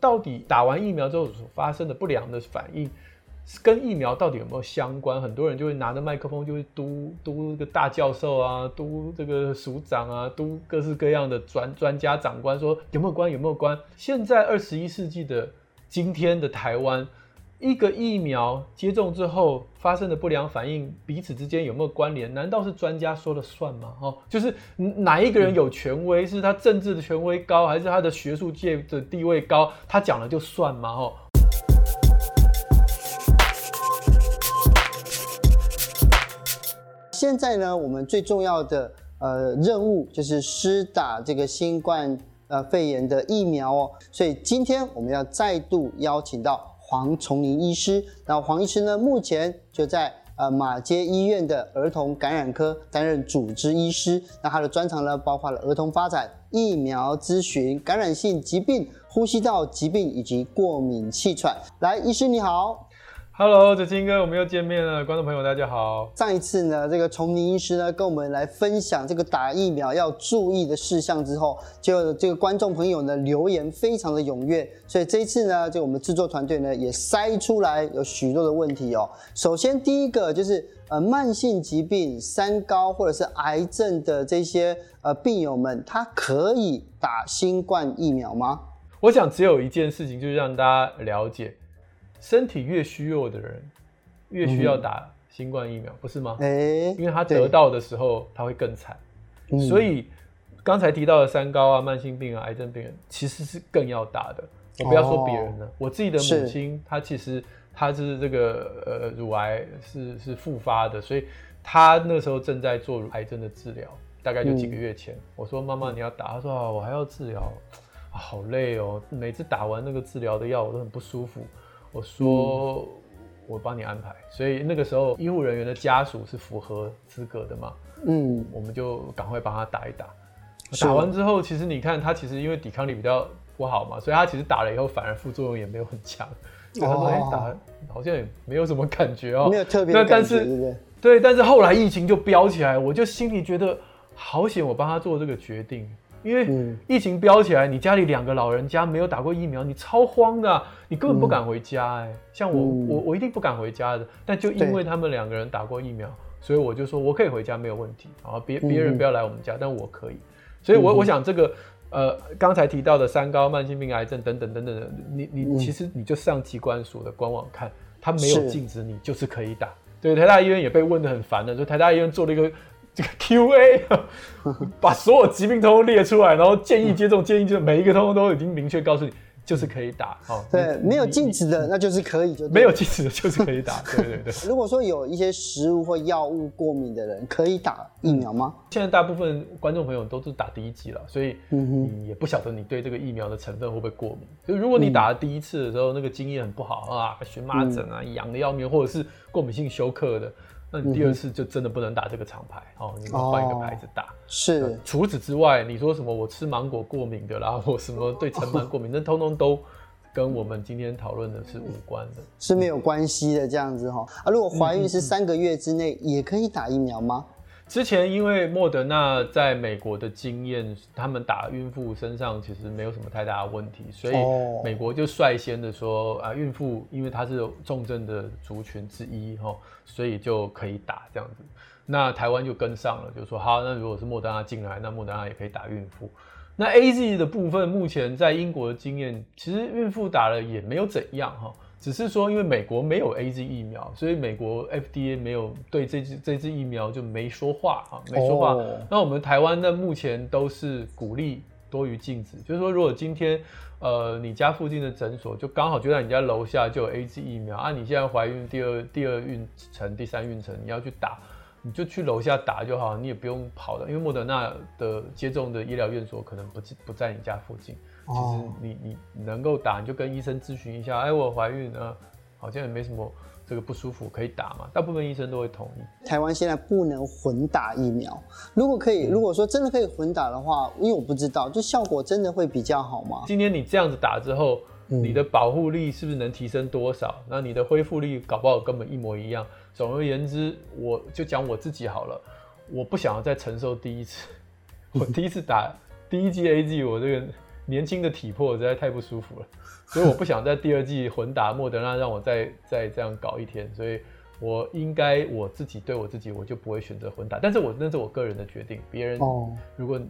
到底打完疫苗之后所发生的不良的反应，跟疫苗到底有没有相关？很多人就会拿着麦克风就会嘟嘟这个大教授啊，嘟这个署长啊，嘟各式各样的专专家长官说有没有关？有没有关？现在二十一世纪的今天的台湾。一个疫苗接种之后发生的不良反应，彼此之间有没有关联？难道是专家说了算吗？哦，就是哪一个人有权威，是他政治的权威高，还是他的学术界的地位高？他讲了就算吗？哦。现在呢，我们最重要的呃任务就是施打这个新冠呃肺炎的疫苗哦。所以今天我们要再度邀请到。黄崇林医师，那黄医师呢？目前就在呃马街医院的儿童感染科担任主治医师。那他的专长呢，包括了儿童发展、疫苗咨询、感染性疾病、呼吸道疾病以及过敏气喘。来，医师你好。Hello，哲清哥，我们又见面了。观众朋友，大家好。上一次呢，这个崇宁医师呢跟我们来分享这个打疫苗要注意的事项之后，就这个观众朋友呢留言非常的踊跃，所以这一次呢，就我们制作团队呢也筛出来有许多的问题哦。首先第一个就是呃慢性疾病、三高或者是癌症的这些呃病友们，他可以打新冠疫苗吗？我想只有一件事情，就是让大家了解。身体越虚弱的人，越需要打新冠疫苗，嗯、不是吗？哎、欸，因为他得到的时候他会更惨，嗯、所以刚才提到的三高啊、慢性病啊、癌症病人，其实是更要打的。我不要说别人了，哦、我自己的母亲，她其实她是这个呃乳癌是是复发的，所以她那时候正在做癌症的治疗，大概就几个月前。嗯、我说妈妈你要打，她说啊我还要治疗，啊好累哦，每次打完那个治疗的药我都很不舒服。我说，我帮你安排，所以那个时候医护人员的家属是符合资格的嘛？嗯，我们就赶快帮他打一打。打完之后，其实你看他其实因为抵抗力比较不好嘛，所以他其实打了以后反而副作用也没有很强。他说：“哎，打好像也没有什么感觉哦，没有特别那，但是对，但是后来疫情就飙起来，我就心里觉得好险，我帮他做这个决定。”因为疫情飙起来，你家里两个老人家没有打过疫苗，你超慌的，你根本不敢回家哎。像我，我我一定不敢回家的。但就因为他们两个人打过疫苗，所以我就说我可以回家没有问题啊。别别人不要来我们家，但我可以。所以我我想这个呃刚才提到的三高、慢性病、癌症等等等等的，你你其实你就上机关署的官网看，他没有禁止你，就是可以打。对，台大医院也被问得很烦的，所以台大医院做了一个。这个 Q&A 把所有疾病通通列出来，然后建议接种，建议就每一个通通都已经明确告诉你，就是可以打。哦，对，没有禁止的，那就是可以就。没有禁止的，就是可以打。对对对。如果说有一些食物或药物过敏的人，可以打疫苗吗？现在大部分观众朋友都是打第一剂了，所以你也不晓得你对这个疫苗的成分会不会过敏。就如果你打了第一次的时候，那个经验很不好啊，荨麻疹啊，痒的要命，或者是过敏性休克的。那你第二次就真的不能打这个厂牌哦，你们换一个牌子打。是。除此之外，你说什么我吃芒果过敏的啦，或什么对尘螨过敏，那通通都跟我们今天讨论的是无关的，是没有关系的这样子哈。啊，如果怀孕是三个月之内也可以打疫苗吗？之前因为莫德纳在美国的经验，他们打孕妇身上其实没有什么太大的问题，所以美国就率先的说啊，孕妇因为她是重症的族群之一哈，所以就可以打这样子。那台湾就跟上了，就说好，那如果是莫德纳进来，那莫德纳也可以打孕妇。那 AZ 的部分，目前在英国的经验，其实孕妇打了也没有怎样哈。只是说，因为美国没有 AZ 疫苗，所以美国 FDA 没有对这支这支疫苗就没说话啊，没说话。Oh. 那我们台湾呢，目前都是鼓励多于禁止，就是说，如果今天呃你家附近的诊所就刚好就在你家楼下就有 AZ 疫苗啊，你现在怀孕第二第二孕程、第三孕程你要去打，你就去楼下打就好，你也不用跑的，因为莫德纳的接种的医疗院所可能不不在你家附近。其实你你能够打，你就跟医生咨询一下。哎，我怀孕了，好像也没什么这个不舒服，可以打嘛？大部分医生都会同意。台湾现在不能混打疫苗，如果可以，如果说真的可以混打的话，因为我不知道，就效果真的会比较好吗？今天你这样子打之后，你的保护力是不是能提升多少？那你的恢复力搞不好根本一模一样。总而言之，我就讲我自己好了，我不想要再承受第一次，我第一次打第一季 A G，我这个。年轻的体魄实在太不舒服了，所以我不想在第二季混打莫德纳，让我再再这样搞一天，所以我应该我自己对我自己，我就不会选择混打。但是我那是我个人的决定，别人如果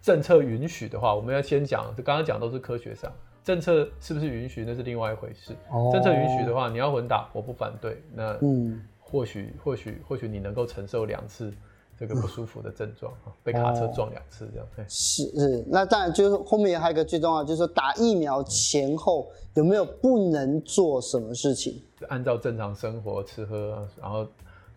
政策允许的话，我们要先讲，就刚刚讲都是科学上，政策是不是允许那是另外一回事。政策允许的话，你要混打，我不反对。那嗯。或许或许或许你能够承受两次这个不舒服的症状，嗯、被卡车撞两次这样。对，是是，那当然就是后面还有一个最重要，就是说打疫苗前后有没有不能做什么事情？按照正常生活吃喝，然后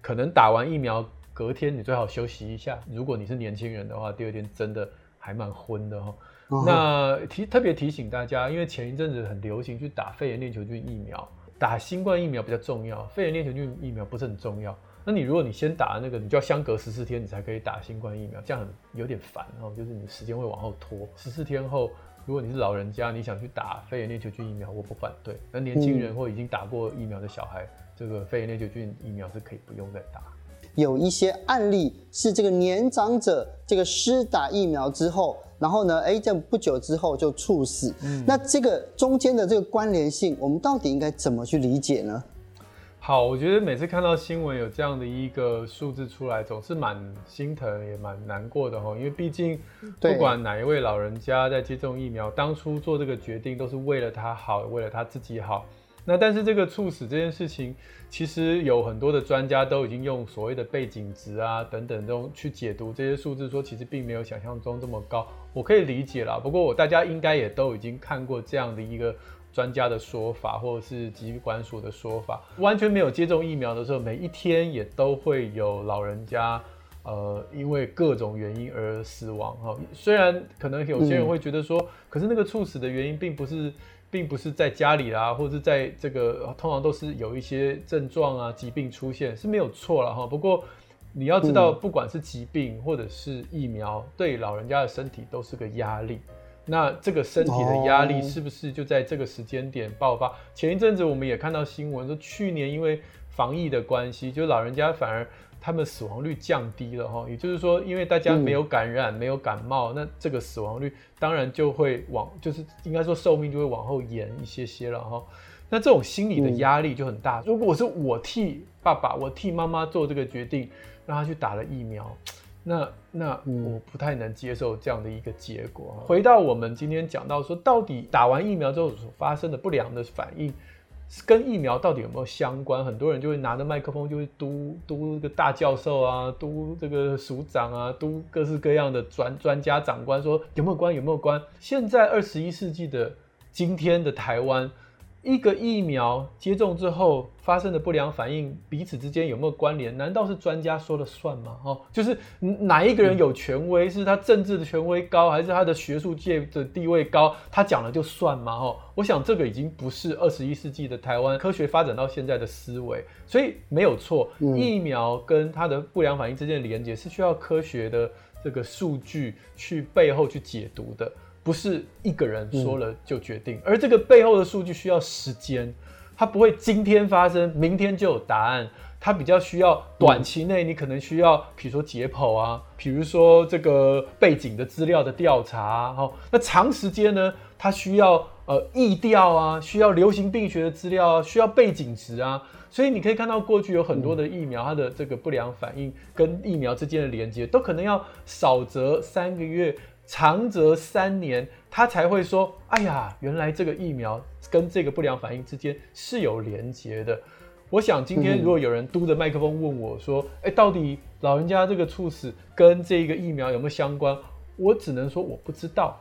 可能打完疫苗隔天你最好休息一下。如果你是年轻人的话，第二天真的还蛮昏的哈。嗯、那提特别提醒大家，因为前一阵子很流行去打肺炎链球菌疫苗。打新冠疫苗比较重要，肺炎链球菌疫苗不是很重要。那你如果你先打那个，你就要相隔十四天你才可以打新冠疫苗，这样很有点烦哦。就是你时间会往后拖。十四天后，如果你是老人家，你想去打肺炎链球菌疫苗，我不反对。那年轻人或已经打过疫苗的小孩，嗯、这个肺炎链球菌疫苗是可以不用再打。有一些案例是这个年长者这个施打疫苗之后。然后呢？哎，这不久之后就猝死。嗯，那这个中间的这个关联性，我们到底应该怎么去理解呢？好，我觉得每次看到新闻有这样的一个数字出来，总是蛮心疼，也蛮难过的哈。因为毕竟，不管哪一位老人家在接种疫苗，当初做这个决定都是为了他好，为了他自己好。那但是这个猝死这件事情，其实有很多的专家都已经用所谓的背景值啊等等这种去解读这些数字，说其实并没有想象中这么高。我可以理解啦，不过我大家应该也都已经看过这样的一个专家的说法，或者是疾管所的说法，完全没有接种疫苗的时候，每一天也都会有老人家，呃，因为各种原因而死亡哈。虽然可能有些人会觉得说，嗯、可是那个猝死的原因并不是。并不是在家里啦，或者是在这个，通常都是有一些症状啊、疾病出现是没有错了哈。不过你要知道，不管是疾病或者是疫苗，嗯、对老人家的身体都是个压力。那这个身体的压力是不是就在这个时间点爆发？哦、前一阵子我们也看到新闻说，去年因为防疫的关系，就老人家反而。他们死亡率降低了哈，也就是说，因为大家没有感染，嗯、没有感冒，那这个死亡率当然就会往，就是应该说寿命就会往后延一些些了哈。那这种心理的压力就很大。如果是我替爸爸，我替妈妈做这个决定，让他去打了疫苗，那那我不太能接受这样的一个结果。回到我们今天讲到说，到底打完疫苗之后所发生的不良的反应。跟疫苗到底有没有相关？很多人就会拿着麦克风，就会嘟嘟这个大教授啊，嘟这个署长啊，嘟各式各样的专专家长官说有没有关？有没有关？现在二十一世纪的今天的台湾。一个疫苗接种之后发生的不良反应，彼此之间有没有关联？难道是专家说了算吗？哦，就是哪一个人有权威，是他政治的权威高，还是他的学术界的地位高？他讲了就算吗？哦，我想这个已经不是二十一世纪的台湾科学发展到现在的思维，所以没有错。疫苗跟它的不良反应之间的连接是需要科学的这个数据去背后去解读的。不是一个人说了就决定，而这个背后的数据需要时间，它不会今天发生，明天就有答案。它比较需要短期内，你可能需要，比如说解剖啊，比如说这个背景的资料的调查啊，好，那长时间呢，它需要呃疫调啊，需要流行病学的资料啊，需要背景值啊，所以你可以看到过去有很多的疫苗，它的这个不良反应跟疫苗之间的连接，都可能要少则三个月。长则三年，他才会说：“哎呀，原来这个疫苗跟这个不良反应之间是有连接的。”我想今天如果有人嘟着麦克风问我说：“哎、嗯，到底老人家这个猝死跟这个疫苗有没有相关？”我只能说我不知道。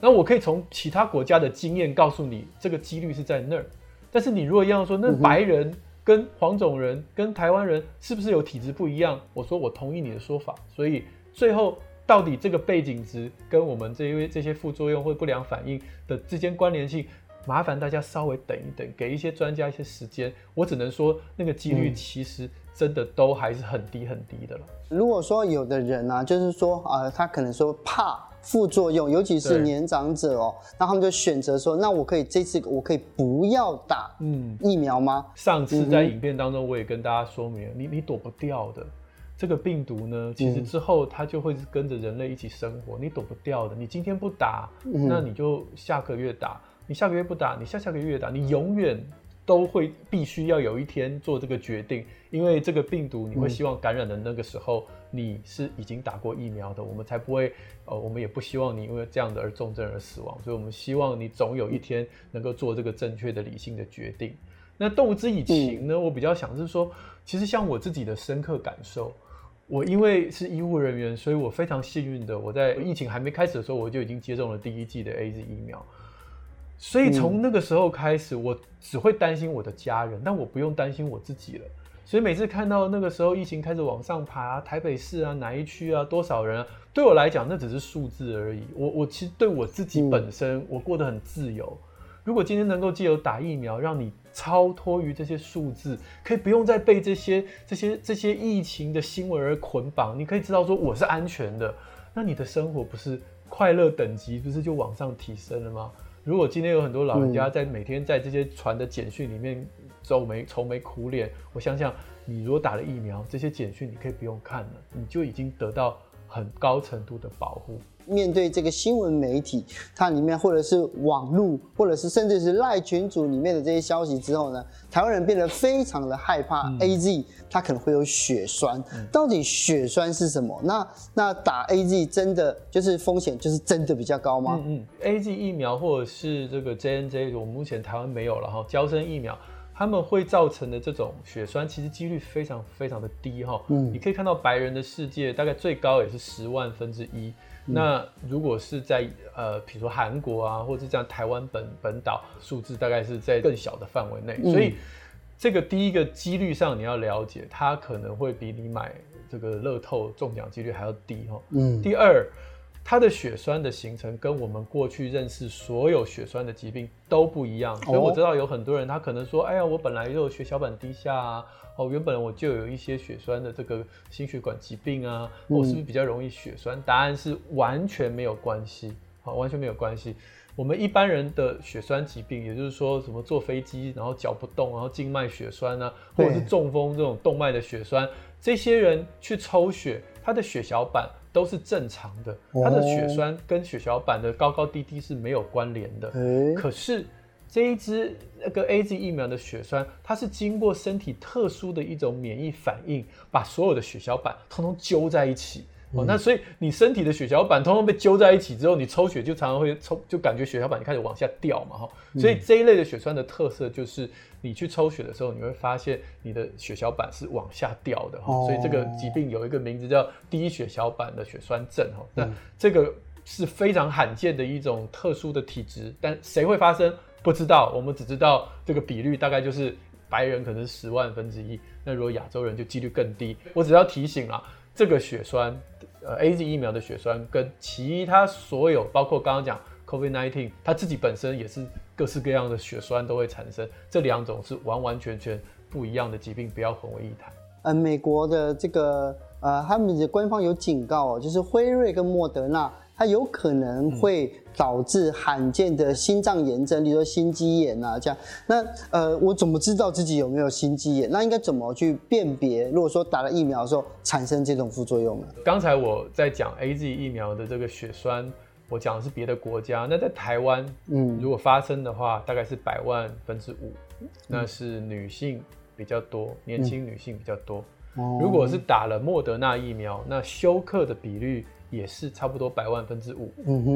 那我可以从其他国家的经验告诉你，这个几率是在那儿。但是你如果要说那白人跟黄种人跟台湾人是不是有体质不一样？我说我同意你的说法。所以最后。到底这个背景值跟我们这一位这些副作用或不良反应的之间关联性，麻烦大家稍微等一等，给一些专家一些时间。我只能说，那个几率其实真的都还是很低很低的了。如果说有的人、啊，就是说啊、呃，他可能说怕副作用，尤其是年长者哦，那他们就选择说，那我可以这次我可以不要打嗯疫苗吗？上次在影片当中我也跟大家说明了，你你躲不掉的。这个病毒呢，其实之后它就会跟着人类一起生活，你躲不掉的。你今天不打，那你就下个月打；你下个月不打，你下下个月打。你永远都会必须要有一天做这个决定，因为这个病毒你会希望感染的那个时候你是已经打过疫苗的，我们才不会呃，我们也不希望你因为这样的而重症而死亡，所以我们希望你总有一天能够做这个正确的理性的决定。那动之以情呢，我比较想是说，其实像我自己的深刻感受。我因为是医务人员，所以我非常幸运的，我在疫情还没开始的时候，我就已经接种了第一剂的 AZ 疫苗。所以从那个时候开始，我只会担心我的家人，但我不用担心我自己了。所以每次看到那个时候疫情开始往上爬，台北市啊，哪一区啊，多少人啊，对我来讲那只是数字而已。我我其实对我自己本身，我过得很自由。如果今天能够借由打疫苗，让你超脱于这些数字，可以不用再被这些这些这些疫情的新闻而捆绑，你可以知道说我是安全的，那你的生活不是快乐等级不是就往上提升了吗？如果今天有很多老人家在每天在这些传的简讯里面皱眉愁眉苦脸，我想想，你如果打了疫苗，这些简讯你可以不用看了，你就已经得到很高程度的保护。面对这个新闻媒体，它里面或者是网络，或者是甚至是赖群组里面的这些消息之后呢，台湾人变得非常的害怕 AZ，它可能会有血栓。到底血栓是什么？那那打 AZ 真的就是风险就是真的比较高吗？嗯嗯，AZ 疫苗或者是这个 JNJ，我们目前台湾没有了哈，交生疫苗。他们会造成的这种血栓，其实几率非常非常的低哈。嗯，你可以看到白人的世界大概最高也是十万分之一。那如果是在呃，比如说韩国啊，或者是这样台湾本本岛，数字大概是在更小的范围内。所以这个第一个几率上你要了解，它可能会比你买这个乐透中奖几率还要低哈。嗯。第二。它的血栓的形成跟我们过去认识所有血栓的疾病都不一样，所以我知道有很多人他可能说，哎呀，我本来就有血小板低下啊，哦，原本我就有一些血栓的这个心血管疾病啊，我是不是比较容易血栓？答案是完全没有关系，好，完全没有关系。我们一般人的血栓疾病，也就是说什么坐飞机然后脚不动，然后静脉血栓啊，或者是中风这种动脉的血栓，这些人去抽血，他的血小板。都是正常的，它的血栓跟血小板的高高低低是没有关联的。可是这一支那个 AZ 疫苗的血栓，它是经过身体特殊的一种免疫反应，把所有的血小板通通揪在一起。哦，那所以你身体的血小板通通被揪在一起之后，你抽血就常常会抽，就感觉血小板开始往下掉嘛，哈。所以这一类的血栓的特色就是，你去抽血的时候，你会发现你的血小板是往下掉的，哈。所以这个疾病有一个名字叫低血小板的血栓症，哈。那这个是非常罕见的一种特殊的体质，但谁会发生不知道，我们只知道这个比率大概就是白人可能是十万分之一，那如果亚洲人就几率更低。我只要提醒啊。这个血栓，呃，AZ 疫苗的血栓跟其他所有，包括刚刚讲 COVID-19，它自己本身也是各式各样的血栓都会产生，这两种是完完全全不一样的疾病，不要混为一谈。呃，美国的这个呃，他们的官方有警告哦，就是辉瑞跟莫德纳。它有可能会导致罕见的心脏炎症，比如说心肌炎啊，这样。那呃，我怎么知道自己有没有心肌炎？那应该怎么去辨别？如果说打了疫苗的时候产生这种副作用呢？刚才我在讲 AZ 疫苗的这个血栓，我讲的是别的国家。那在台湾，嗯，如果发生的话，大概是百万分之五，那是女性比较多，年轻女性比较多。嗯、如果是打了莫德纳疫苗，那休克的比率。也是差不多百万分之五，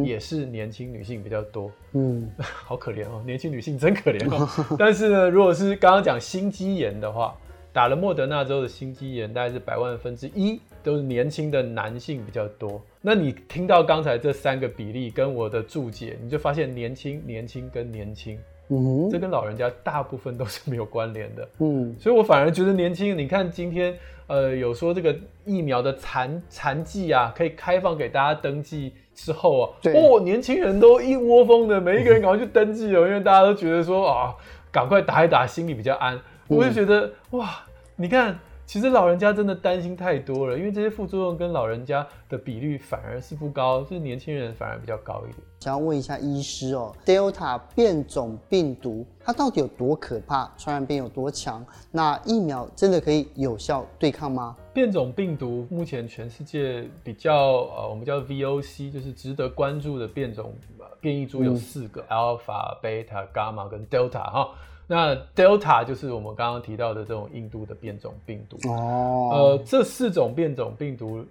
也是年轻女性比较多，嗯，好可怜哦，年轻女性真可怜哦。但是呢，如果是刚刚讲心肌炎的话，打了莫德纳之后的心肌炎大概是百万分之一，都是年轻的男性比较多。那你听到刚才这三个比例跟我的注解，你就发现年轻、年轻跟年轻。嗯，这跟老人家大部分都是没有关联的。嗯，所以我反而觉得年轻。你看今天，呃，有说这个疫苗的残残剂啊，可以开放给大家登记之后啊，哦，年轻人都一窝蜂的，每一个人赶快去登记了，嗯、因为大家都觉得说啊，赶快打一打，心里比较安。嗯、我就觉得哇，你看。其实老人家真的担心太多了，因为这些副作用跟老人家的比率反而是不高，就是年轻人反而比较高一点。想要问一下医师哦，Delta 变种病毒它到底有多可怕？传染病有多强？那疫苗真的可以有效对抗吗？变种病毒目前全世界比较呃，我们叫 VOC，就是值得关注的变种变异株有四个：Alpha、Beta、Gamma 跟 Delta 哈。那 Delta 就是我们刚刚提到的这种印度的变种病毒。哦。呃，这四种变种病毒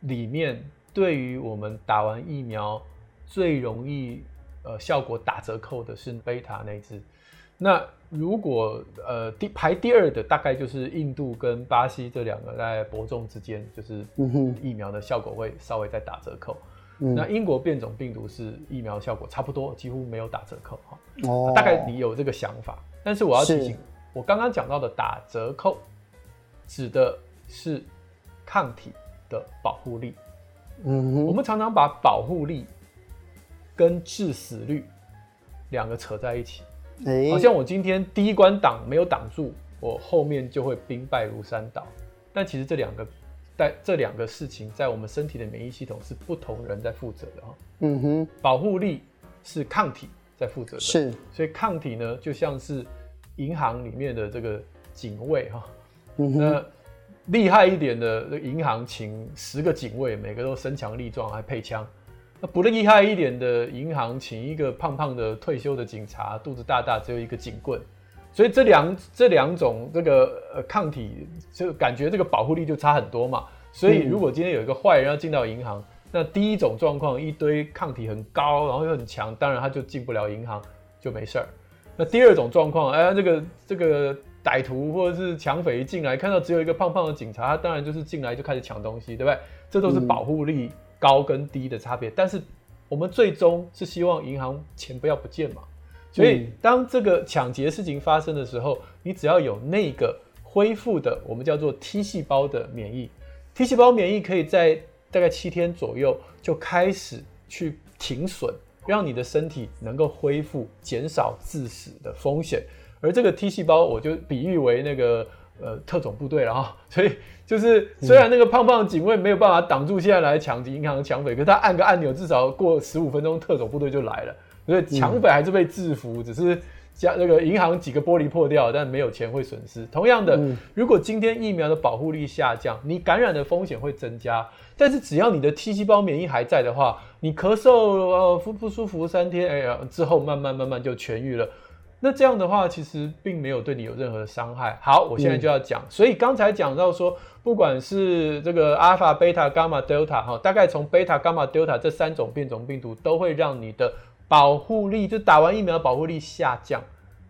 里面，对于我们打完疫苗最容易呃效果打折扣的是 Beta 那支。那如果呃第排第二的大概就是印度跟巴西这两个在伯仲之间，就是疫苗的效果会稍微再打折扣。嗯、那英国变种病毒是疫苗效果差不多，几乎没有打折扣哈。哦，大概你有这个想法，但是我要提醒，我刚刚讲到的打折扣指的是抗体的保护力。嗯，我们常常把保护力跟致死率两个扯在一起。好像我今天第一关挡没有挡住，我后面就会兵败如山倒。但其实这两个，在这两个事情，在我们身体的免疫系统是不同人在负责的哈。嗯哼，保护力是抗体在负责的，是。所以抗体呢，就像是银行里面的这个警卫哈。嗯哼，那厉害一点的银行，请十个警卫，每个都身强力壮，还配枪。那不厉害一点的银行，请一个胖胖的退休的警察，肚子大大，只有一个警棍，所以这两这两种这个呃抗体，就感觉这个保护力就差很多嘛。所以如果今天有一个坏人要进到银行，那第一种状况，一堆抗体很高，然后又很强，当然他就进不了银行，就没事儿。那第二种状况，哎，这个这个歹徒或者是抢匪一进来，看到只有一个胖胖的警察，他当然就是进来就开始抢东西，对不对？这都是保护力。高跟低的差别，但是我们最终是希望银行钱不要不见嘛。所以当这个抢劫事情发生的时候，你只要有那个恢复的，我们叫做 T 细胞的免疫，T 细胞免疫可以在大概七天左右就开始去停损，让你的身体能够恢复，减少致死的风险。而这个 T 细胞，我就比喻为那个。呃，特种部队了哈，所以就是虽然那个胖胖的警卫没有办法挡住现在来抢劫银行抢匪，可是他按个按钮，至少过十五分钟，特种部队就来了。所以抢匪还是被制服，只是加那个银行几个玻璃破掉，但没有钱会损失。同样的，如果今天疫苗的保护力下降，你感染的风险会增加，但是只要你的 T 细胞免疫还在的话，你咳嗽呃不不舒服三天，哎呀之后慢慢慢慢就痊愈了。那这样的话，其实并没有对你有任何的伤害。好，我现在就要讲。嗯、所以刚才讲到说，不管是这个阿尔法、贝塔、伽马、德尔塔，哈，大概从贝塔、伽马、德尔塔这三种变种病毒，都会让你的保护力，就打完疫苗保护力下降。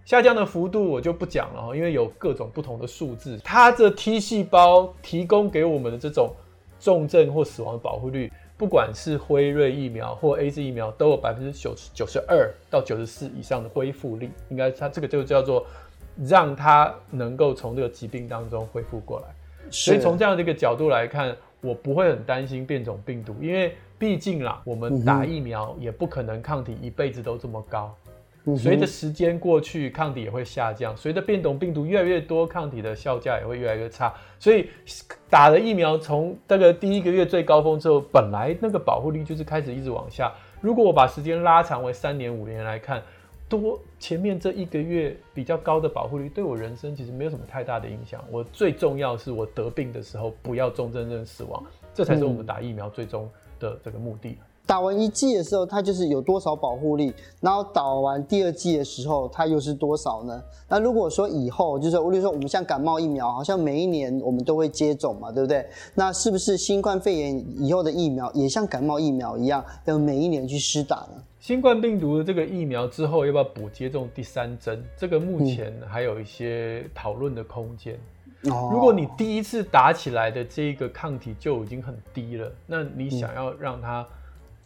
下降的幅度我就不讲了哈，因为有各种不同的数字。它的 T 细胞提供给我们的这种重症或死亡的保护率。不管是辉瑞疫苗或 AZ 疫苗，都有百分之九十九十二到九十四以上的恢复力，应该它这个就叫做让它能够从这个疾病当中恢复过来。所以从这样的一个角度来看，我不会很担心变种病毒，因为毕竟啦，我们打疫苗也不可能抗体一辈子都这么高。随着时间过去，抗体也会下降。随着变种病毒越来越多，抗体的效价也会越来越差。所以打了疫苗，从这个第一个月最高峰之后，本来那个保护力就是开始一直往下。如果我把时间拉长为三年、五年来看，多前面这一个月比较高的保护率，对我人生其实没有什么太大的影响。我最重要是我得病的时候不要重症症死亡，这才是我们打疫苗最终的这个目的。打完一剂的时候，它就是有多少保护力，然后打完第二剂的时候，它又是多少呢？那如果说以后，就是比如说我们像感冒疫苗，好像每一年我们都会接种嘛，对不对？那是不是新冠肺炎以后的疫苗也像感冒疫苗一样，要每一年去施打呢？新冠病毒的这个疫苗之后要不要补接种第三针？这个目前还有一些讨论的空间。嗯。如果你第一次打起来的这个抗体就已经很低了，那你想要让它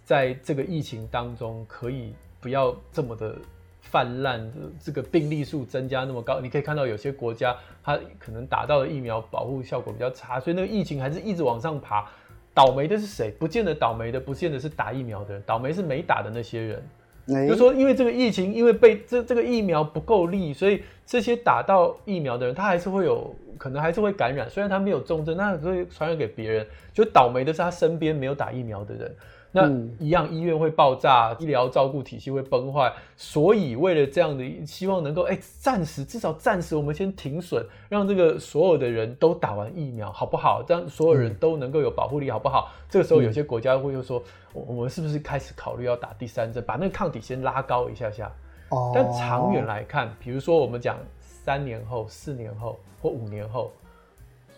在这个疫情当中，可以不要这么的泛滥，这个病例数增加那么高。你可以看到有些国家，它可能打到的疫苗保护效果比较差，所以那个疫情还是一直往上爬。倒霉的是谁？不见得倒霉的，不见得是打疫苗的人，倒霉是没打的那些人。欸、比如说，因为这个疫情，因为被这这个疫苗不够力，所以这些打到疫苗的人，他还是会有可能还是会感染。虽然他没有重症，那会传染给别人。就倒霉的是他身边没有打疫苗的人。那一样，医院会爆炸，医疗照顾体系会崩坏，所以为了这样的，希望能够哎，暂时至少暂时，我们先停损，让这个所有的人都打完疫苗，好不好？这样所有人都能够有保护力，好不好？这个时候有些国家会又说，我们是不是开始考虑要打第三针，把那个抗体先拉高一下下？哦。但长远来看，比如说我们讲三年后、四年后或五年后，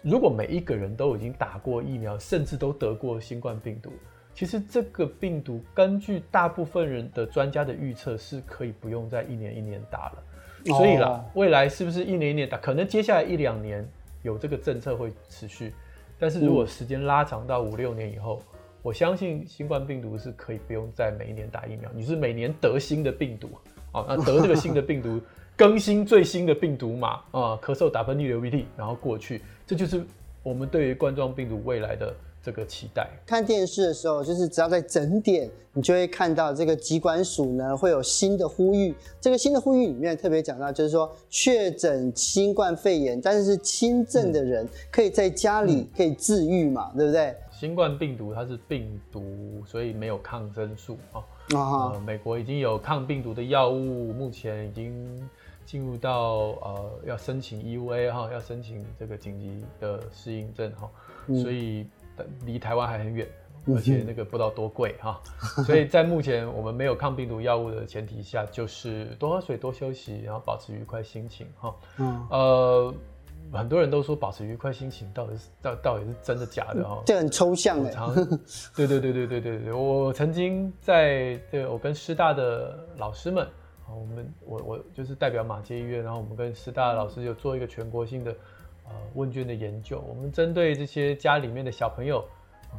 如果每一个人都已经打过疫苗，甚至都得过新冠病毒。其实这个病毒，根据大部分人的专家的预测，是可以不用再一年一年打了。所以啦，未来是不是一年一年打？可能接下来一两年有这个政策会持续，但是如果时间拉长到五六年以后，我相信新冠病毒是可以不用再每一年打疫苗。你是每年得新的病毒啊，那得这个新的病毒，更新最新的病毒码啊，咳嗽、打喷嚏、流鼻涕，然后过去，这就是我们对于冠状病毒未来的。这个期待。看电视的时候，就是只要在整点，你就会看到这个疾管署呢会有新的呼吁。这个新的呼吁里面特别讲到，就是说确诊新冠肺炎，但是是轻症的人，可以在家里可以治愈嘛，对不对？新冠病毒它是病毒，所以没有抗生素啊。啊、呃，美国已经有抗病毒的药物，目前已经进入到呃要申请 EUA 哈，要申请这个紧急的适应症哈，所以。离台湾还很远，而且那个不知道多贵哈，所以在目前我们没有抗病毒药物的前提下，就是多喝水、多休息，然后保持愉快心情哈。嗯，呃，很多人都说保持愉快心情到底是到到底是真的假的哈？这很抽象哎。对对对对对对对，我曾经在对我跟师大的老师们，我们我我就是代表马街医院，然后我们跟师大的老师有做一个全国性的。呃，问卷的研究，我们针对这些家里面的小朋友，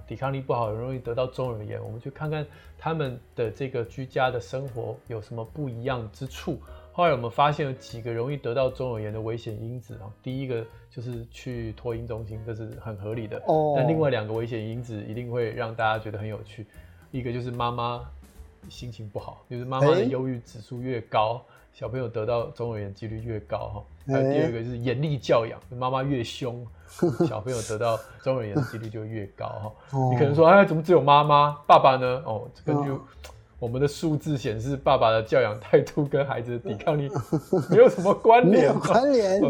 抵抗力不好，容易得到中耳炎，我们去看看他们的这个居家的生活有什么不一样之处。后来我们发现有几个容易得到中耳炎的危险因子啊，第一个就是去托婴中心，这是很合理的。哦。Oh. 但另外两个危险因子一定会让大家觉得很有趣，一个就是妈妈心情不好，就是妈妈的忧郁指数越高。欸小朋友得到中耳炎几率越高哈，还有第二个就是严厉教养，妈妈越凶，小朋友得到 中耳炎的几率就越高哈。你可能说，哎，怎么只有妈妈？爸爸呢？哦，根据我们的数字显示，爸爸的教养态度跟孩子的抵抗力 没有什么关联。关联。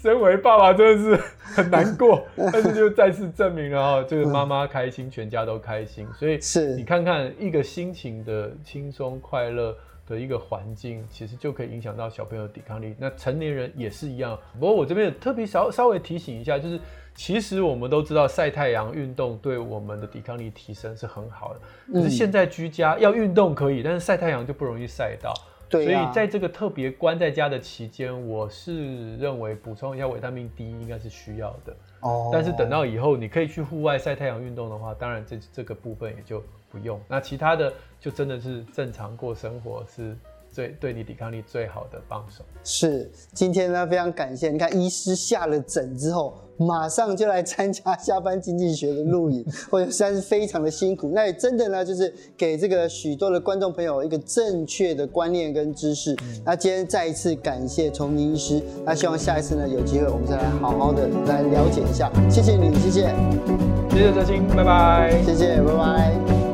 身为爸爸真的是很难过，但是就再次证明了哈，就是妈妈开心，全家都开心。所以是你看看一个心情的轻松快乐的一个环境，其实就可以影响到小朋友的抵抗力。那成年人也是一样。不过我这边特别稍稍微提醒一下，就是其实我们都知道晒太阳运动对我们的抵抗力提升是很好的。可是现在居家要运动可以，但是晒太阳就不容易晒到。对啊。所以在这个特别关在家的期间，我是认为补充一下维他命 D 应该是需要的。哦。但是等到以后你可以去户外晒太阳运动的话，当然这这个部分也就。不用，那其他的就真的是正常过生活，是最对你抵抗力最好的帮手。是，今天呢非常感谢，你看医师下了诊之后，马上就来参加下班经济学的录影，或者实在是非常的辛苦。那也真的呢，就是给这个许多的观众朋友一个正确的观念跟知识。嗯、那今天再一次感谢崇明医师，那希望下一次呢有机会我们再来好好的来了解一下。谢谢你，谢谢，谢谢哲青，拜拜，谢谢，拜拜。